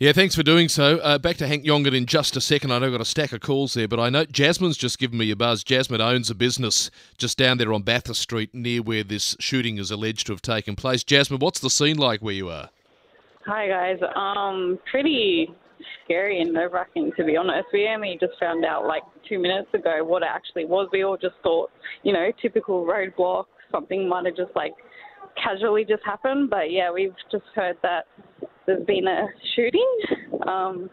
Yeah, thanks for doing so. Uh, back to Hank Yongan in just a second. I know I've got a stack of calls there, but I know Jasmine's just given me a buzz. Jasmine owns a business just down there on Bathurst Street near where this shooting is alleged to have taken place. Jasmine, what's the scene like where you are? Hi guys. Um, pretty scary and nerve wracking to be honest. We only just found out like two minutes ago what it actually was. We all just thought, you know, typical roadblock, something might have just like casually just happened. But yeah, we've just heard that there's been a shooting. Um,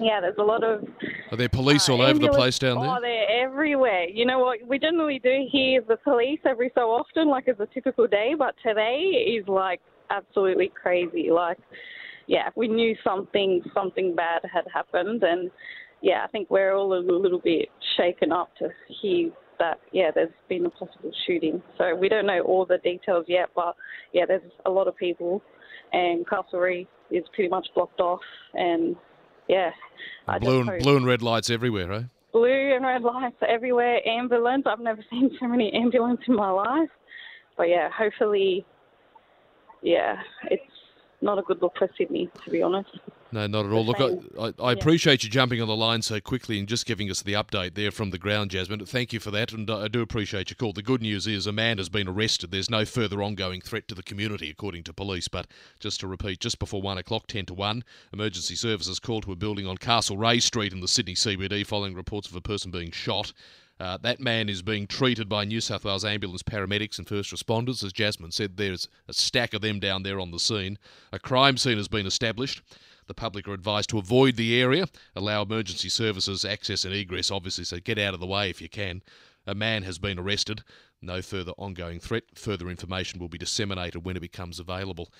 yeah, there's a lot of. Are there police uh, all over the place down there? Oh, they're everywhere. You know what? We generally do hear the police every so often, like it's a typical day, but today is like absolutely crazy. Like, yeah, we knew something something bad had happened, and yeah, I think we're all a little bit shaken up to hear that. Yeah, there's been a possible shooting. So we don't know all the details yet, but yeah, there's a lot of people, and Castlereagh is pretty much blocked off, and yeah, Blue and, hope- blue and red lights everywhere, eh? blue and red lights everywhere, ambulance. I've never seen so many ambulance in my life. But yeah, hopefully, yeah, it's not a good look for Sydney, to be honest. No, not at all. Look. I, I, I appreciate you jumping on the line so quickly and just giving us the update there from the ground, Jasmine. Thank you for that, and I do appreciate your call. The good news is a man has been arrested. There's no further ongoing threat to the community, according to police. But just to repeat, just before one o'clock, ten to one, emergency services called to a building on Castlereagh Street in the Sydney CBD following reports of a person being shot. Uh, that man is being treated by New South Wales ambulance paramedics and first responders. As Jasmine said, there's a stack of them down there on the scene. A crime scene has been established. The public are advised to avoid the area, allow emergency services access and egress, obviously, so get out of the way if you can. A man has been arrested. No further ongoing threat. Further information will be disseminated when it becomes available.